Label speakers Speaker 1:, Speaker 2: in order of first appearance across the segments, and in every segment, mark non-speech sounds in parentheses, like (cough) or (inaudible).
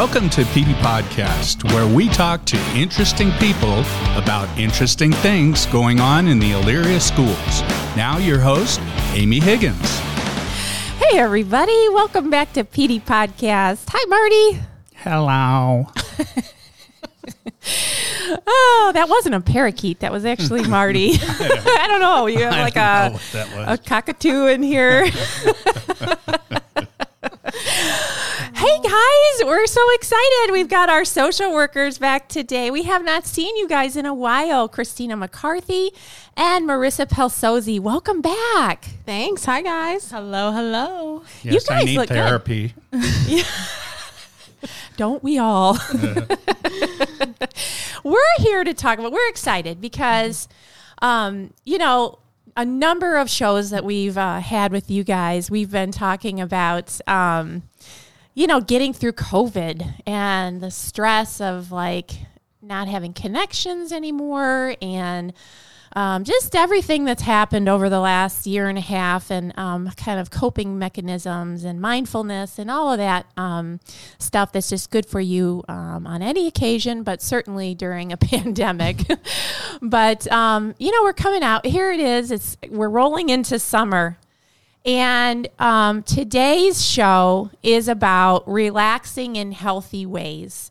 Speaker 1: Welcome to PD Podcast, where we talk to interesting people about interesting things going on in the Elyria schools. Now, your host, Amy Higgins.
Speaker 2: Hey, everybody. Welcome back to PD Podcast. Hi, Marty.
Speaker 1: Hello. (laughs)
Speaker 2: Oh, that wasn't a parakeet. That was actually (laughs) Marty. (laughs) I don't know. You have like a,
Speaker 1: know what that was.
Speaker 2: a cockatoo in here. Hey, guys. We're so excited. We've got our social workers back today. We have not seen you guys in a while. Christina McCarthy and Marissa Pelsozi. Welcome back.
Speaker 3: Thanks. Hi, guys.
Speaker 2: Hello, hello.
Speaker 1: Yes, I
Speaker 2: guys
Speaker 1: need
Speaker 2: look good.
Speaker 1: therapy. (laughs)
Speaker 2: Don't we all? (laughs) we're here to talk about, we're excited because, um, you know, a number of shows that we've uh, had with you guys, we've been talking about, um, you know, getting through COVID and the stress of like not having connections anymore and um, just everything that's happened over the last year and a half and um, kind of coping mechanisms and mindfulness and all of that um, stuff that's just good for you um, on any occasion, but certainly during a (laughs) pandemic. (laughs) but, um, you know, we're coming out. Here it is. It's We're rolling into summer. And um, today's show is about relaxing in healthy ways.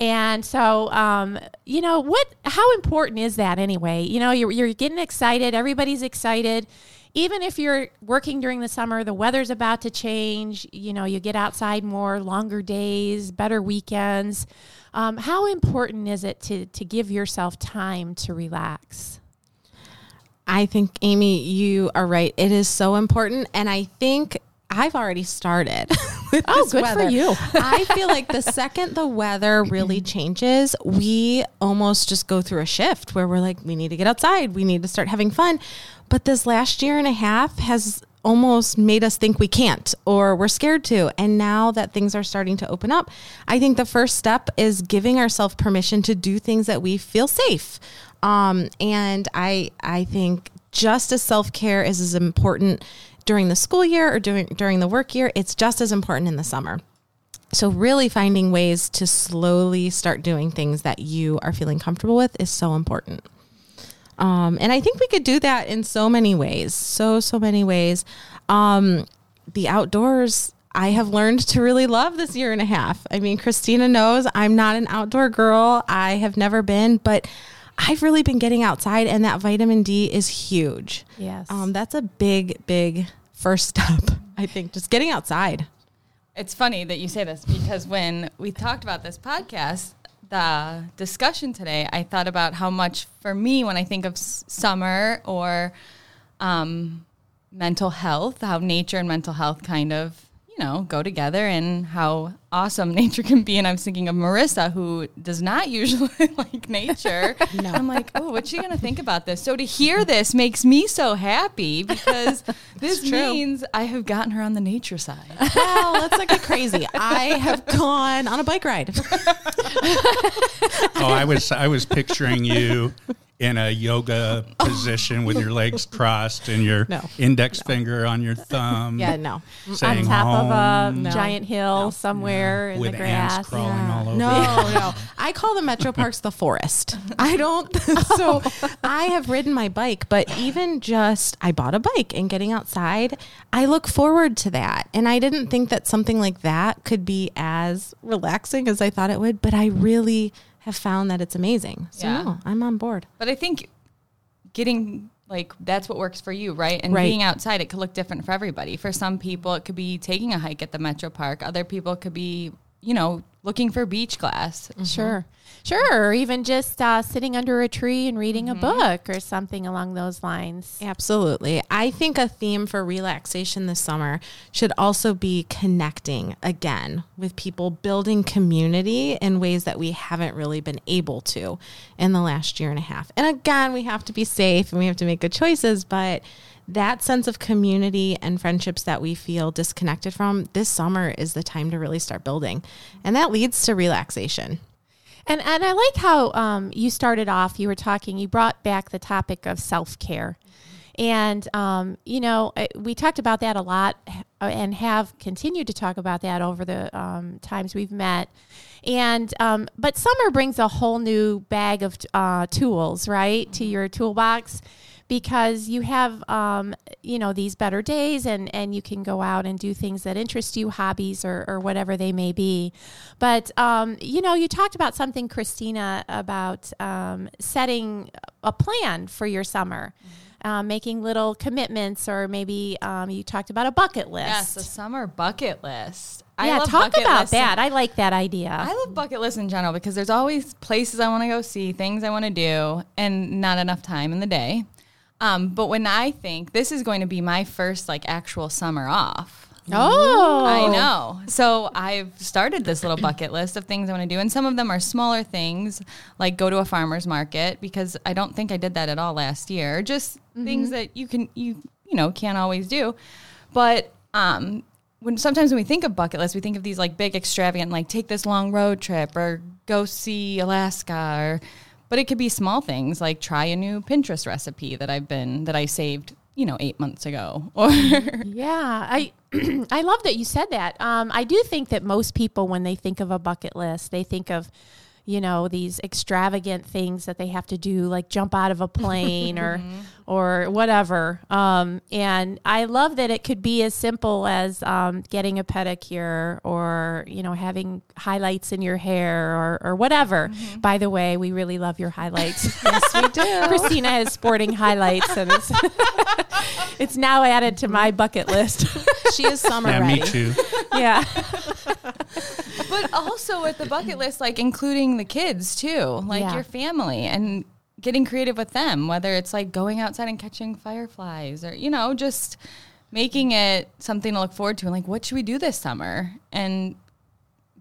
Speaker 2: And so, um, you know, what? How important is that anyway? You know, you're you're getting excited. Everybody's excited. Even if you're working during the summer, the weather's about to change. You know, you get outside more, longer days, better weekends. Um, how important is it to to give yourself time to relax?
Speaker 3: I think, Amy, you are right. It is so important. And I think I've already started. (laughs) with
Speaker 2: Oh, good for you. (laughs)
Speaker 3: I feel like the second the weather really (clears throat) changes, we almost just go through a shift where we're like, we need to get outside, we need to start having fun. But this last year and a half has almost made us think we can't or we're scared to. And now that things are starting to open up, I think the first step is giving ourselves permission to do things that we feel safe. Um, and I I think just as self care is as important during the school year or during during the work year, it's just as important in the summer. So really finding ways to slowly start doing things that you are feeling comfortable with is so important. Um, and I think we could do that in so many ways, so so many ways. Um, the outdoors, I have learned to really love this year and a half. I mean, Christina knows I'm not an outdoor girl. I have never been, but I've really been getting outside, and that vitamin D is huge.
Speaker 2: Yes.
Speaker 3: Um, that's a big, big first step. I think just getting outside.
Speaker 4: It's funny that you say this because when we talked about this podcast, the discussion today, I thought about how much for me when I think of s- summer or um, mental health, how nature and mental health kind of you know go together, and how awesome (laughs) nature can be. And I'm thinking of Marissa, who does not usually (laughs) like nature. (laughs)
Speaker 3: No.
Speaker 4: I'm like, oh, what's she gonna think about this? So to hear this makes me so happy because this means I have gotten her on the nature side.
Speaker 3: Well, let's not get crazy. I have gone on a bike ride.
Speaker 1: Oh, I was I was picturing you in a yoga (laughs) position with your legs crossed and your
Speaker 3: No.
Speaker 1: index finger on your thumb.
Speaker 3: Yeah, no. (laughs)
Speaker 1: saying
Speaker 2: on top of a
Speaker 3: No.
Speaker 2: giant hill somewhere in
Speaker 1: with
Speaker 2: the grass.
Speaker 1: ants crawling
Speaker 2: Yeah.
Speaker 1: all over.
Speaker 3: No, no. I call the metro parks the forest. I don't. (laughs) So I have ridden my bike, but even just I bought a bike and getting outside, I look forward to that. And I didn't think that something like that could be as relaxing as I thought it would, but I really have found that it's amazing. So
Speaker 4: Yeah.
Speaker 3: no, I'm on board.
Speaker 4: But I think getting like that's what works for you, right? And
Speaker 3: Right.
Speaker 4: being outside, it could look different for everybody. For some people, it could be taking a hike at the Metro Park. Other people could be, you know, looking for beach glass.
Speaker 2: Sure. Sure. Or even just uh, sitting under a tree and reading a book or something along those lines.
Speaker 3: Absolutely. I think a theme for relaxation this summer should also be connecting again with people, building community in ways that we haven't really been able to in the last year and a half. And again, we have to be safe and we have to make good choices, but that sense of community and friendships that we feel disconnected from this summer is the time to really start building. And that leads to relaxation.
Speaker 2: And and I like how um, you started off. You were talking. You brought back the topic of self care, and um, you know we talked about that a lot uh, and have continued to talk about that over the um, times we've met. And um, but summer brings a whole new bag of uh, tools, right, to your toolbox because you have um, you know these better days and and you can go out and do things that interest you hobbies or, or whatever they may be. But um, you know you talked about something christina about um, setting a plan for your summer uh, making little commitments or maybe um, you talked about a bucket list.
Speaker 4: Yes, a summer bucket list.
Speaker 2: yeah
Speaker 4: love
Speaker 2: talk about
Speaker 4: lists
Speaker 2: that. I like that idea.
Speaker 4: I love bucket lists in general because there's always places I want to go see, things I want to do, and not enough time in the day. Um, but when I think this is going to be my first like actual summer off,
Speaker 2: oh
Speaker 4: I know. So I've started this little bucket list of things I want to do, and some of them are smaller things, like go to a farmer's market because I don't think I did that at all last year. Just things that you can you you know can't always do, but um. When sometimes when we think of bucket lists, we think of these like big extravagant, like take this long road trip or go see Alaska, or but it could be small things like try a new Pinterest recipe that I've been that I saved, you know, eight months ago, (laughs) or
Speaker 2: Yeah, I (clears throat) I love that you said that. Um, I do think that most people, when they think of a bucket list, they think of you know these extravagant things that they have to do, like jump out of a plane or (laughs) or whatever. Um, and I love that it could be as simple as um, getting a pedicure or you know having highlights in your hair or or whatever. By the way, we really love your highlights. (laughs) yes, we do. Christina has sporting highlights, and it's (laughs) it's now added to my bucket list. (laughs)
Speaker 3: She is summer
Speaker 1: Yeah,
Speaker 3: ready.
Speaker 1: me too.
Speaker 2: yeah.
Speaker 4: but also with the bucket list, like including the kids too, like
Speaker 2: Yeah.
Speaker 4: your family and getting creative with them, whether it's like going outside and catching fireflies or, you know, just making it something to look forward to and like, what should we do this summer? And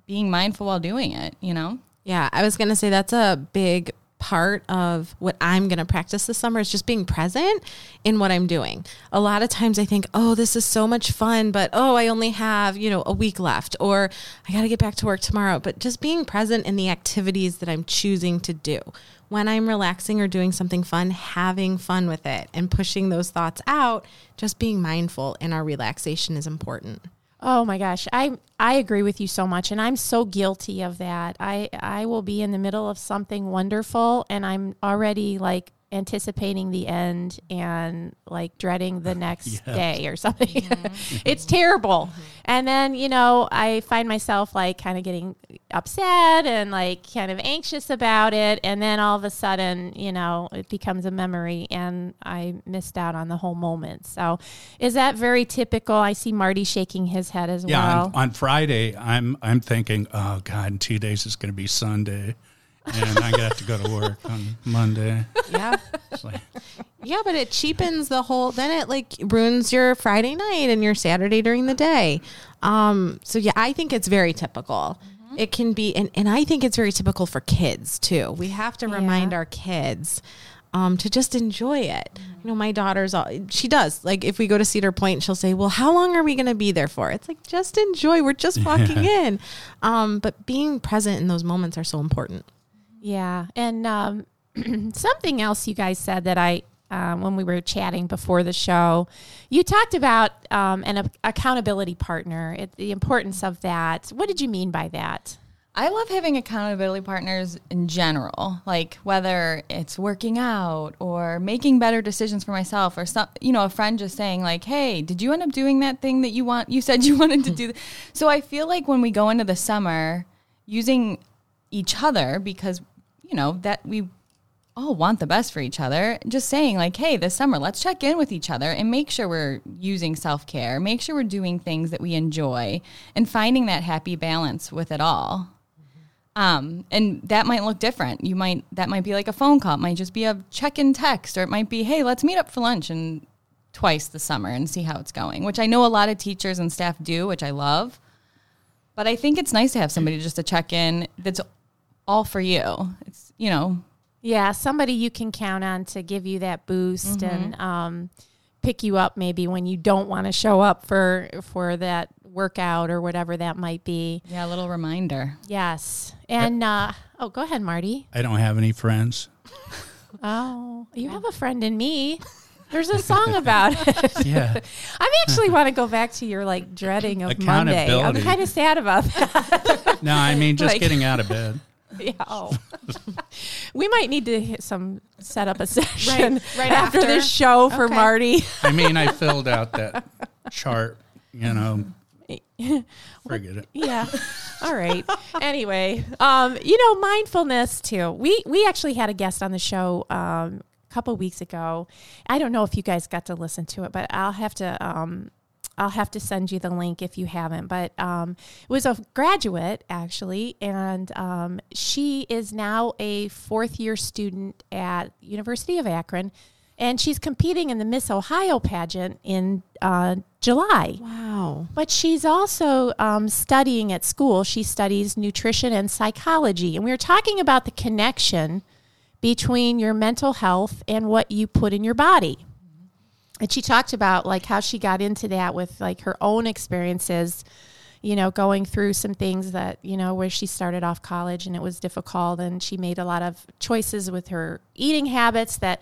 Speaker 4: being mindful while doing it, you know?
Speaker 3: Yeah, I was going to say that's a big part of what I'm going to practice this summer is just being present in what I'm doing. A lot of times I think, "Oh, this is so much fun, but oh, I only have, you know, a week left or I got to get back to work tomorrow." But just being present in the activities that I'm choosing to do. When I'm relaxing or doing something fun, having fun with it and pushing those thoughts out, just being mindful in our relaxation is important.
Speaker 2: Oh my gosh, I I agree with you so much, and I'm so guilty of that. I I will be in the middle of something wonderful, and I'm already like anticipating the end and like dreading the (laughs) next day or something. (laughs) Mm-hmm. it's terrible. Mm-hmm. And then, you know, I find myself like kind of getting upset and like kind of anxious about it. And then all of a sudden, you know, it becomes a memory and I missed out on the whole moment. So is that very typical? I see Marty shaking his head as
Speaker 1: Yeah,
Speaker 2: well.
Speaker 1: on, on Friday, I'm I'm thinking, oh God, in two days it's going to be Sunday, and I got to go to work on Monday.
Speaker 3: Yeah.
Speaker 1: Like,
Speaker 3: Yeah, but it cheapens the whole. Then it like ruins your Friday night and your Saturday during the day. Um, so yeah, I think it's very typical. It can be, and, and I think it's very typical for kids too. We have to remind our kids um, to just enjoy it. You know, my daughter's all she does. Like if we go to Cedar Point, she'll say, "Well, how long are we going to be there for?" It's like just enjoy. We're just (laughs) walking in. Um, but being present in those moments are so important.
Speaker 2: Yeah, and um, (clears throat) something else you guys said that I, um, when we were chatting before the show, you talked about um, an a- accountability partner, it, the importance of that. What did you mean by that?
Speaker 4: I love having accountability partners in general, like whether it's working out or making better decisions for myself or some, you know, a friend just saying like, "Hey, did you end up doing that thing that you want you said you (laughs) wanted to do?" so I feel like when we go into the summer using each other because you know that we all want the best for each other. Just saying, like, hey, this summer, let's check in with each other and make sure we're using self care, make sure we're doing things that we enjoy, and finding that happy balance with it all. Um, and that might look different. You might that might be like a phone call, it might just be a check in text, or it might be, hey, let's meet up for lunch and twice the summer and see how it's going. Which I know a lot of teachers and staff do, which I love. But I think it's nice to have somebody just to check in that's all for you. It's you know
Speaker 2: Yeah, somebody you can count on to give you that boost and um, pick you up maybe when you don't want to show up for for that workout or whatever that might be.
Speaker 4: Yeah, a little reminder.
Speaker 2: Yes, and uh, oh, go ahead, Marty.
Speaker 1: I don't have any friends.
Speaker 2: Oh, you have a friend in me. There's a song about it. (laughs)
Speaker 1: Yeah. (laughs)
Speaker 2: I actually want to go back to your like dreading of Monday. I'm kind of sad about that.
Speaker 1: No, I mean (laughs) just
Speaker 2: Like-
Speaker 1: getting out of bed. (laughs)
Speaker 2: yeah. (laughs) Oh. we might need to hit some set up a (laughs) session
Speaker 3: right
Speaker 2: after,
Speaker 3: after.
Speaker 2: this show for
Speaker 3: Okay.
Speaker 2: Marty.
Speaker 1: I mean, I filled out that chart, you know. Forget it.
Speaker 2: Yeah. All right. Anyway, um, you know, mindfulness too. We we actually had a guest on the show um, a couple weeks ago. I don't know if you guys got to listen to it, but I'll have to um, I'll have to send you the link if you haven't. But um, it was a graduate actually, and um, she is now a fourth year student at University of Akron, and she's competing in the Miss Ohio pageant in uh, July.
Speaker 3: Wow.
Speaker 2: But she's also um, studying at school. She studies nutrition and psychology. And we were talking about the connection between your mental health and what you put in your body. And she talked about like how she got into that with like her own experiences, you know, going through some things that, you know, where she started off college and it was difficult. And she made a lot of choices with her eating habits that,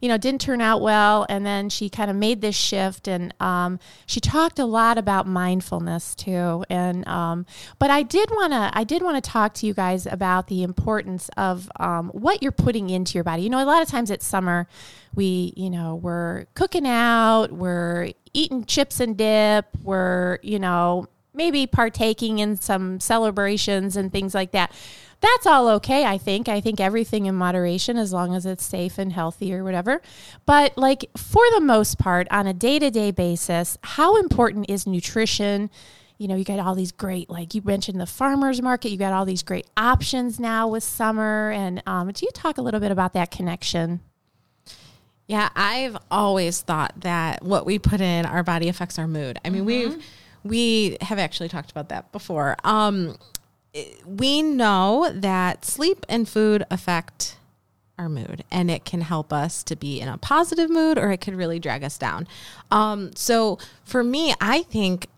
Speaker 2: you know, didn't turn out well. And then she kind of made this shift and um, she talked a lot about mindfulness too. And, um, but I did want to, I did want to talk to you guys about the importance of um, what you're putting into your body. You know, a lot of times it's summer, we, you know, we're cooking out, we're eating chips and dip, we're, you know, maybe partaking in some celebrations and things like that. That's all okay, I think. I think everything in moderation as long as it's safe and healthy or whatever. But like for the most part on a day-to-day basis, how important is nutrition? You know, you got all these great, like you mentioned, the farmers market. You got all these great options now with summer. And um, do you talk a little bit about that connection?
Speaker 3: Yeah, I've always thought that what we put in our body affects our mood. I mean, we've we have actually talked about that before. Um, we know that sleep and food affect our mood, and it can help us to be in a positive mood, or it could really drag us down. Um, so for me, I think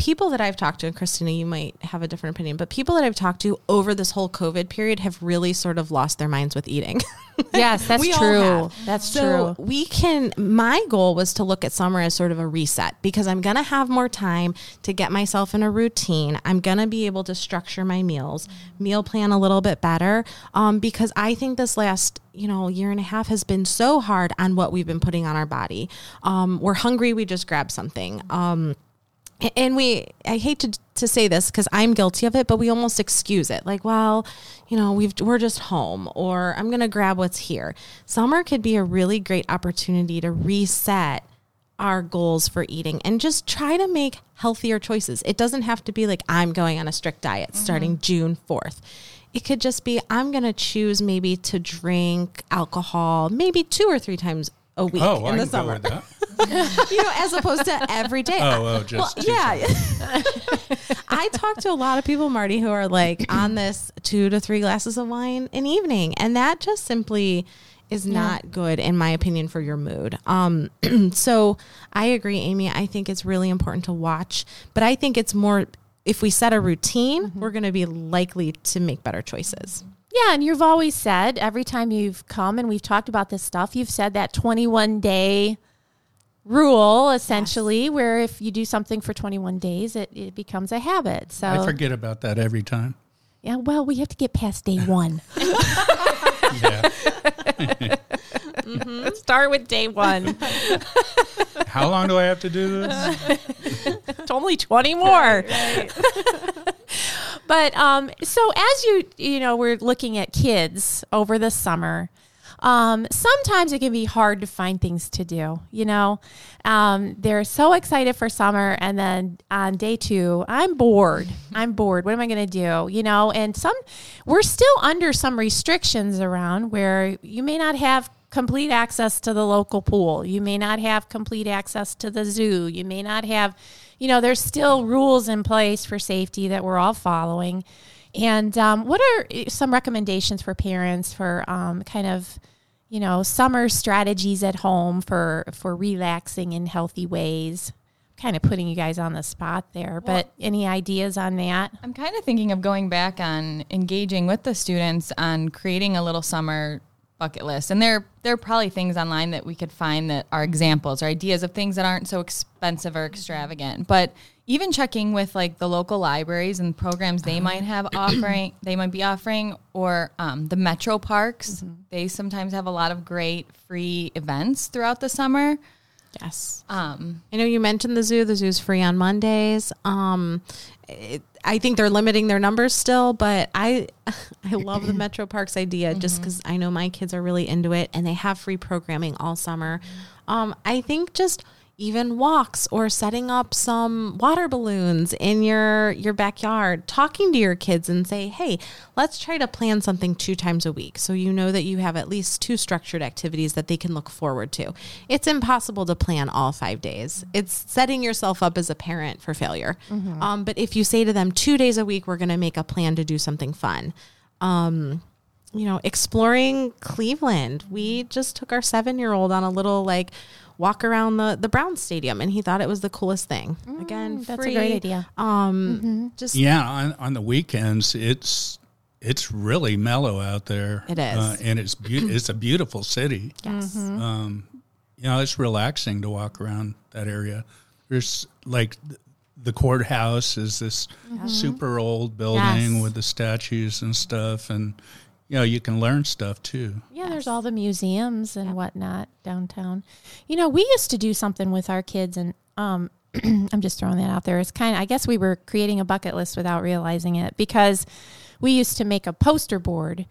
Speaker 3: people that I've talked to, and Christina, you might have a different opinion, but people that I've talked to over this whole COVID period have really sort of lost their minds with eating. (laughs)
Speaker 2: Yes, that's true. That's
Speaker 3: so
Speaker 2: true.
Speaker 3: we can my goal was to look at summer as sort of a reset because i'm going to have more time to get myself in a routine i'm going to be able to structure my meals meal plan a little bit better um, because i think this last you know year and a half has been so hard on what we've been putting on our body um, we're hungry we just grab something um, and we i hate to, to say this because i'm guilty of it but we almost excuse it. Like well you know we've we're just home or i'm gonna grab what's here. Summer could be a really great opportunity to reset our goals for eating and just try to make healthier choices. It doesn't have to be like i'm going on a strict diet starting june 4th it could just be i'm gonna choose maybe to drink alcohol maybe two or three times a week
Speaker 1: Oh,
Speaker 3: in
Speaker 1: I
Speaker 3: the summer. (laughs) (laughs) you know, as opposed to every day.
Speaker 1: Oh, oh, just two
Speaker 3: yeah. (laughs) I talk to a lot of people, Marty, who are like on this two to three glasses of wine an evening, and that just simply is not good in my opinion for your mood. Um, (clears throat) so I agree, Amy. I think it's really important to watch, but I think it's more if we set a routine, we're going to be likely to make better choices.
Speaker 2: Yeah, and you've always said every time you've come and we've talked about this stuff, you've said that 21 day rule essentially, where if you do something for 21 days, it, it becomes a habit. So,
Speaker 1: I forget about that every time.
Speaker 2: yeah, well, we have to get past day (laughs) one.
Speaker 1: Yeah. (laughs)
Speaker 2: Start with day one. (laughs)
Speaker 1: How long do I have to do this?
Speaker 2: it's only 20 more. but um, so as you, you know, we're looking at kids over the summer. Um, sometimes it can be hard to find things to do. You know, um, they're so excited for summer, and then on day two, I'm bored. I'm bored. What am I going to do? You know, and some we're still under some restrictions around where you may not have complete access to the local pool. You may not have complete access to the zoo. You may not have, you know, there's still rules in place for safety that we're all following. And um, what are some recommendations for parents for um, kind of, you know, summer strategies at home for for relaxing in healthy ways? Kind of putting you guys on the spot there, but any ideas on that?
Speaker 4: I'm kind of thinking of going back on engaging with the students on creating a little summer bucket list. And there there are probably things online that we could find that are examples or ideas of things that aren't so expensive or extravagant. But even checking with like the local libraries and programs they might have offering, (clears throat) they might be offering, or um, the metro parks. They sometimes have a lot of great free events throughout the summer.
Speaker 3: Yes.
Speaker 4: Um,
Speaker 3: I know you mentioned the zoo. The zoo's free on Mondays. Um, it, I think they're limiting their numbers still, but I (laughs) I love the Metro Parks idea (clears throat) just because I know my kids are really into it and they have free programming all summer. Um, I think just even walks or setting up some water balloons in your your backyard talking to your kids and say hey let's try to plan something two times a week so you know that you have at least two structured activities that they can look forward to. It's impossible to plan all five days. It's setting yourself up as a parent for failure. Um, but if you say to them two days a week we're going to make a plan to do something fun um, you know, exploring Cleveland. We just took our seven year old on a little like walk around the the Brown Stadium, and he thought it was the coolest thing. Again,
Speaker 2: Mm, that's a great idea.
Speaker 3: Um, just
Speaker 1: Yeah, on, on the weekends, it's it's really mellow out there.
Speaker 3: It is.
Speaker 1: uh, and it's beau- it's a beautiful city.
Speaker 3: yes,
Speaker 1: Um, you know, it's relaxing to walk around that area. There's like the courthouse is this super old building
Speaker 3: Yes.
Speaker 1: with the statues and stuff, and you know you can learn stuff too.
Speaker 2: Yeah, there's all the museums and whatnot downtown. You know, we used to do something with our kids, and um, (clears throat) I'm just throwing that out there. It's kind of, I guess we were creating a bucket list without realizing it because we used to make a poster board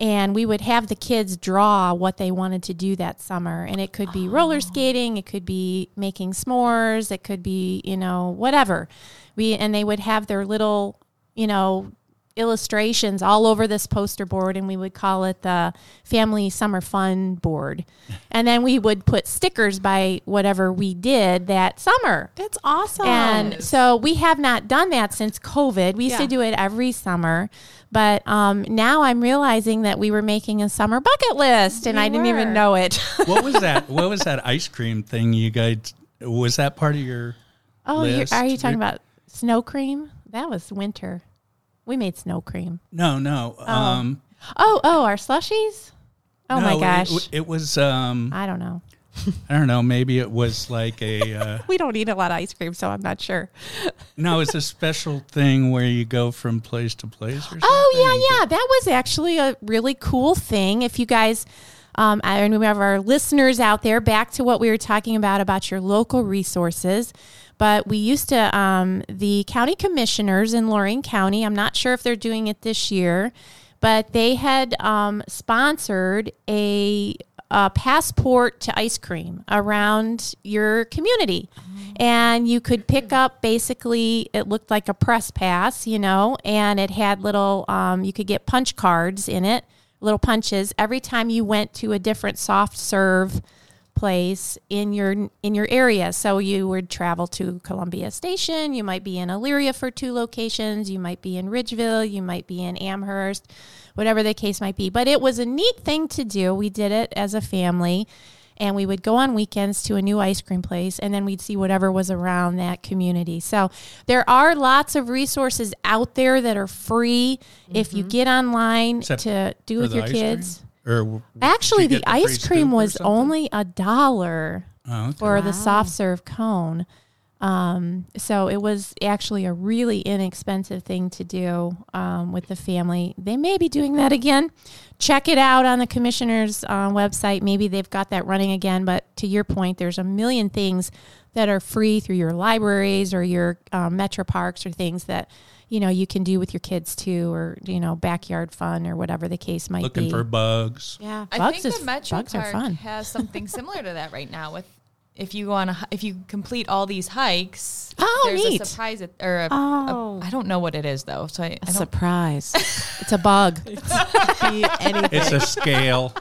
Speaker 2: and we would have the kids draw what they wanted to do that summer. And it could be roller skating, it could be making s'mores, it could be, you know, whatever. We, and they would have their little, you know, illustrations all over this poster board and we would call it the family summer fun board (laughs) and then we would put stickers by whatever we did that summer
Speaker 3: that's awesome.
Speaker 2: and so we have not done that since covid we used to do it every summer but um, now i'm realizing that we were making a summer bucket list and
Speaker 3: You
Speaker 2: i didn't even know it (laughs)
Speaker 1: What was that? what was that ice cream thing you guys? Was that part of your?
Speaker 2: oh you're, are you talking
Speaker 1: You're-
Speaker 2: about snow cream that was winter we made snow cream
Speaker 1: No, no. Um,
Speaker 2: oh oh our slushies oh
Speaker 1: no,
Speaker 2: my gosh
Speaker 1: it, was. Um,
Speaker 2: i don't know
Speaker 1: I don't know. Maybe it was like a. (laughs) Uh,
Speaker 2: we don't eat a lot of ice cream, so I'm not sure. (laughs)
Speaker 1: no, it's a special thing where you go from place to place or something.
Speaker 2: Oh yeah, yeah, that was actually a really cool thing. If you guys, um, and we have our listeners out there. Back to what we were talking about about your local resources. But we used to, um, the county commissioners in Lorain County. I'm not sure if they're doing it this year, but they had um, sponsored a, a passport to ice cream around your community. And you could pick up basically, it looked like a press pass, you know, and it had little, um, you could get punch cards in it, little punches every time you went to a different soft serve place in your in your area. So you would travel to Columbia Station, you might be in Elyria for two locations, you might be in Ridgeville, you might be in Amherst, whatever the case might be. But it was a neat thing to do. We did it as a family and we would go on weekends to a new ice cream place and then we'd see whatever was around that community. So there are lots of resources out there that are free if you get online
Speaker 1: that
Speaker 2: to do with your
Speaker 1: kids. cream?
Speaker 2: Kids.
Speaker 1: Or
Speaker 2: Actually,
Speaker 1: did you
Speaker 2: the ice cream
Speaker 1: scoop
Speaker 2: was only a dollar
Speaker 1: Oh, okay.
Speaker 2: for the soft serve cone. Um, so it was actually a really inexpensive thing to do um, with the family. They may be doing that again. Check it out on the commissioner's uh, website. Maybe they've got that running again. But to your point, there's a million things that are free through your libraries or your um, metro parks or things that you know you can do with your kids too, or you know backyard fun or whatever the case might
Speaker 1: looking
Speaker 2: be.
Speaker 1: Looking for bugs.
Speaker 2: yeah,
Speaker 4: I
Speaker 2: bugs
Speaker 4: think
Speaker 2: is
Speaker 4: the Metro
Speaker 2: bugs are
Speaker 4: Park
Speaker 2: fun.
Speaker 4: has something similar to that right now. With if you go on a if you complete all these hikes,
Speaker 2: Oh,
Speaker 4: there's
Speaker 2: neat.
Speaker 4: a surprise at, or a,
Speaker 3: Oh.
Speaker 4: a, I don't know what it is though. So I, I
Speaker 3: a
Speaker 4: don't.
Speaker 3: surprise. (laughs)
Speaker 2: It's a bug.
Speaker 3: Be. (laughs)
Speaker 1: It's a scale.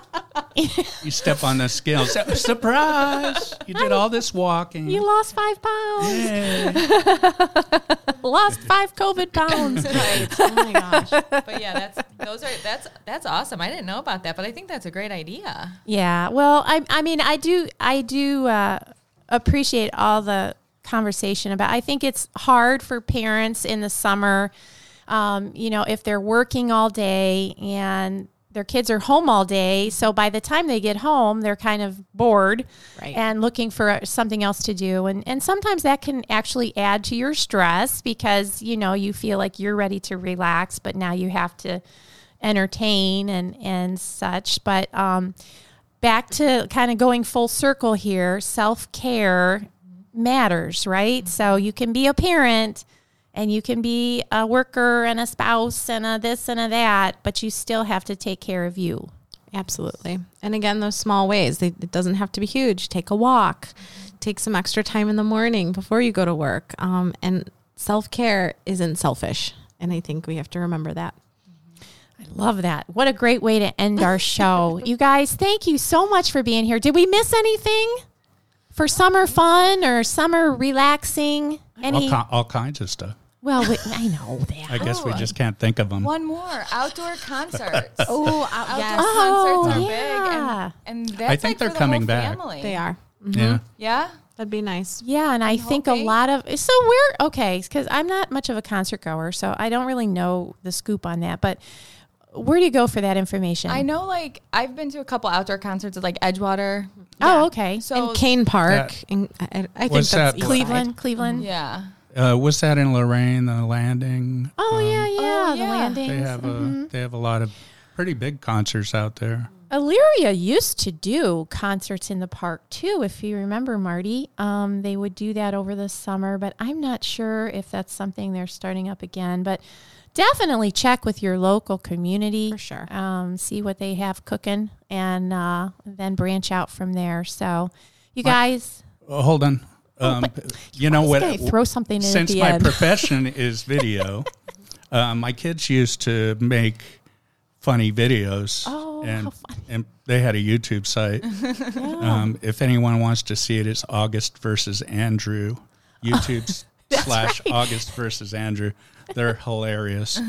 Speaker 1: (laughs) you step on the scale. Su- Surprise! You did all this walking.
Speaker 2: You lost five pounds.
Speaker 1: Yay.
Speaker 2: Lost five COVID pounds.
Speaker 4: Right.
Speaker 3: oh my gosh.
Speaker 4: but yeah, that's those are that's that's awesome. I didn't know about that, but I think that's a great idea.
Speaker 2: yeah. Well, I, I mean, I do, I do uh, appreciate all the conversation about. I think it's hard for parents in the summer. Um, you know, if they're working all day and their kids are home all day. So by the time they get home, they're kind of bored
Speaker 3: Right.
Speaker 2: and looking for something else to do. And, and sometimes that can actually add to your stress because, you know, you feel like you're ready to relax, but now you have to entertain and, and such. But um, back to kind of going full circle here self care matters, right? So you can be a parent and you can be a worker and a spouse and a this and a that, but you still have to take care of you.
Speaker 3: Absolutely. And again, those small ways, they, it doesn't have to be huge. Take a walk, take some extra time in the morning before you go to work. Um, and self care isn't selfish. And I think we have to remember that.
Speaker 2: I love that. What a great way to end our show. (laughs) you guys, thank you so much for being here. Did we miss anything for summer fun or summer relaxing? Any?
Speaker 1: all, ki- all kinds of stuff.
Speaker 2: well, we, I know (laughs) that.
Speaker 1: I guess we just can't think of them.
Speaker 4: One more outdoor concerts. (laughs)
Speaker 3: Oh,
Speaker 4: Outdoor
Speaker 2: Oh,
Speaker 4: concerts are
Speaker 2: yeah.
Speaker 4: big, and, and that's
Speaker 1: I think
Speaker 4: like
Speaker 1: they're
Speaker 4: for the
Speaker 1: coming
Speaker 4: whole
Speaker 1: back.
Speaker 4: Family.
Speaker 3: they are.
Speaker 1: Yeah. Mm-hmm.
Speaker 4: Yeah.
Speaker 3: That'd be nice.
Speaker 2: Yeah, and I think a lot of so we're okay because I'm not much of a concert goer, so I don't really know the scoop on that. But where do you go for that information?
Speaker 4: I know, like I've been to a couple outdoor concerts at like Edgewater.
Speaker 2: Oh, okay.
Speaker 4: So
Speaker 3: and Cain Park.
Speaker 1: That-
Speaker 3: and I, I think that's
Speaker 1: that?
Speaker 3: east
Speaker 2: Cleveland,
Speaker 3: side.
Speaker 2: Cleveland.
Speaker 4: yeah,
Speaker 1: Uh, what's that in Lorain? The landing.
Speaker 2: Oh
Speaker 1: Um,
Speaker 2: yeah, yeah,
Speaker 4: Oh,
Speaker 2: the
Speaker 4: yeah.
Speaker 2: landings.
Speaker 1: They have a they have a lot of pretty big concerts out there.
Speaker 2: Elyria used to do concerts in the park too, if you remember, Marty. Um, they would do that over the summer, but I'm not sure if that's something they're starting up again. But definitely check with your local community
Speaker 3: For sure.
Speaker 2: Um, see what they have cooking, and uh, then branch out from there. So, you guys,
Speaker 1: Uh, hold on. Um,
Speaker 2: but
Speaker 1: you know what?
Speaker 2: throw something in at
Speaker 1: Since
Speaker 2: the
Speaker 1: my
Speaker 2: end? (laughs)
Speaker 1: profession is video, (laughs) uh, my kids used to make funny videos.
Speaker 2: Oh,
Speaker 1: and,
Speaker 2: funny.
Speaker 1: and they had a YouTube site. (laughs) um, if anyone wants to see it, it's August versus Andrew. YouTube slash August versus Andrew. They're hilarious.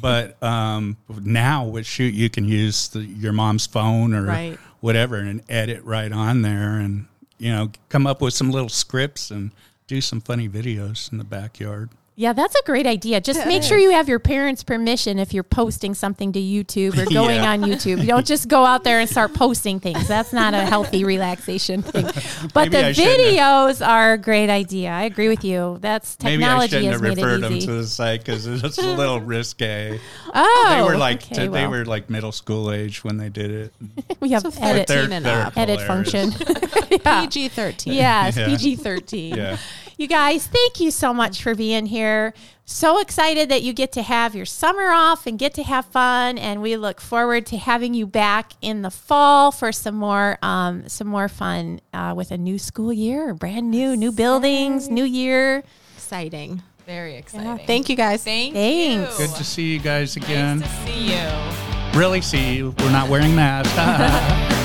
Speaker 1: But um, now with Shoot, you can use the, your mom's phone or
Speaker 3: Right.
Speaker 1: whatever and edit right on there and, you know, come up with some little scripts and do some funny videos in the backyard.
Speaker 2: Yeah, that's a great idea. Just make sure you have your parents' permission if you're posting something to YouTube or (laughs) going
Speaker 1: Yeah.
Speaker 2: on YouTube. You don't just go out there and start posting things. That's not a healthy relaxation thing. (laughs) But
Speaker 1: Maybe
Speaker 2: the
Speaker 1: I
Speaker 2: videos are a great idea. I agree with you. That's technology
Speaker 1: Maybe I
Speaker 2: technology
Speaker 1: shouldn't
Speaker 2: has
Speaker 1: have
Speaker 2: made
Speaker 1: referred
Speaker 2: it
Speaker 1: them to the site because it's a (laughs) little risque.
Speaker 2: oh,
Speaker 1: They were like
Speaker 2: okay,
Speaker 1: t- they were like middle school age when they did it.
Speaker 2: we have
Speaker 3: So
Speaker 2: edit
Speaker 1: They're-
Speaker 3: 13 and
Speaker 1: they're
Speaker 3: up.
Speaker 2: edit
Speaker 1: hilarious.
Speaker 2: function. yeah.
Speaker 3: PG 13.
Speaker 2: Yes,
Speaker 1: Yeah.
Speaker 2: PG 13.
Speaker 1: Yeah.
Speaker 2: You guys, thank you so much for being here. So excited that you get to have your summer off and get to have fun. And we look forward to having you back in the fall for some more, um, some more fun uh, with a new school year, brand new, new buildings, new year.
Speaker 3: Exciting.
Speaker 4: very exciting.
Speaker 3: Thank you guys.
Speaker 4: Thank
Speaker 2: Thanks.
Speaker 4: you.
Speaker 1: Good to see you guys again.
Speaker 4: Nice to see you.
Speaker 1: Really see you. We're not wearing masks. (laughs)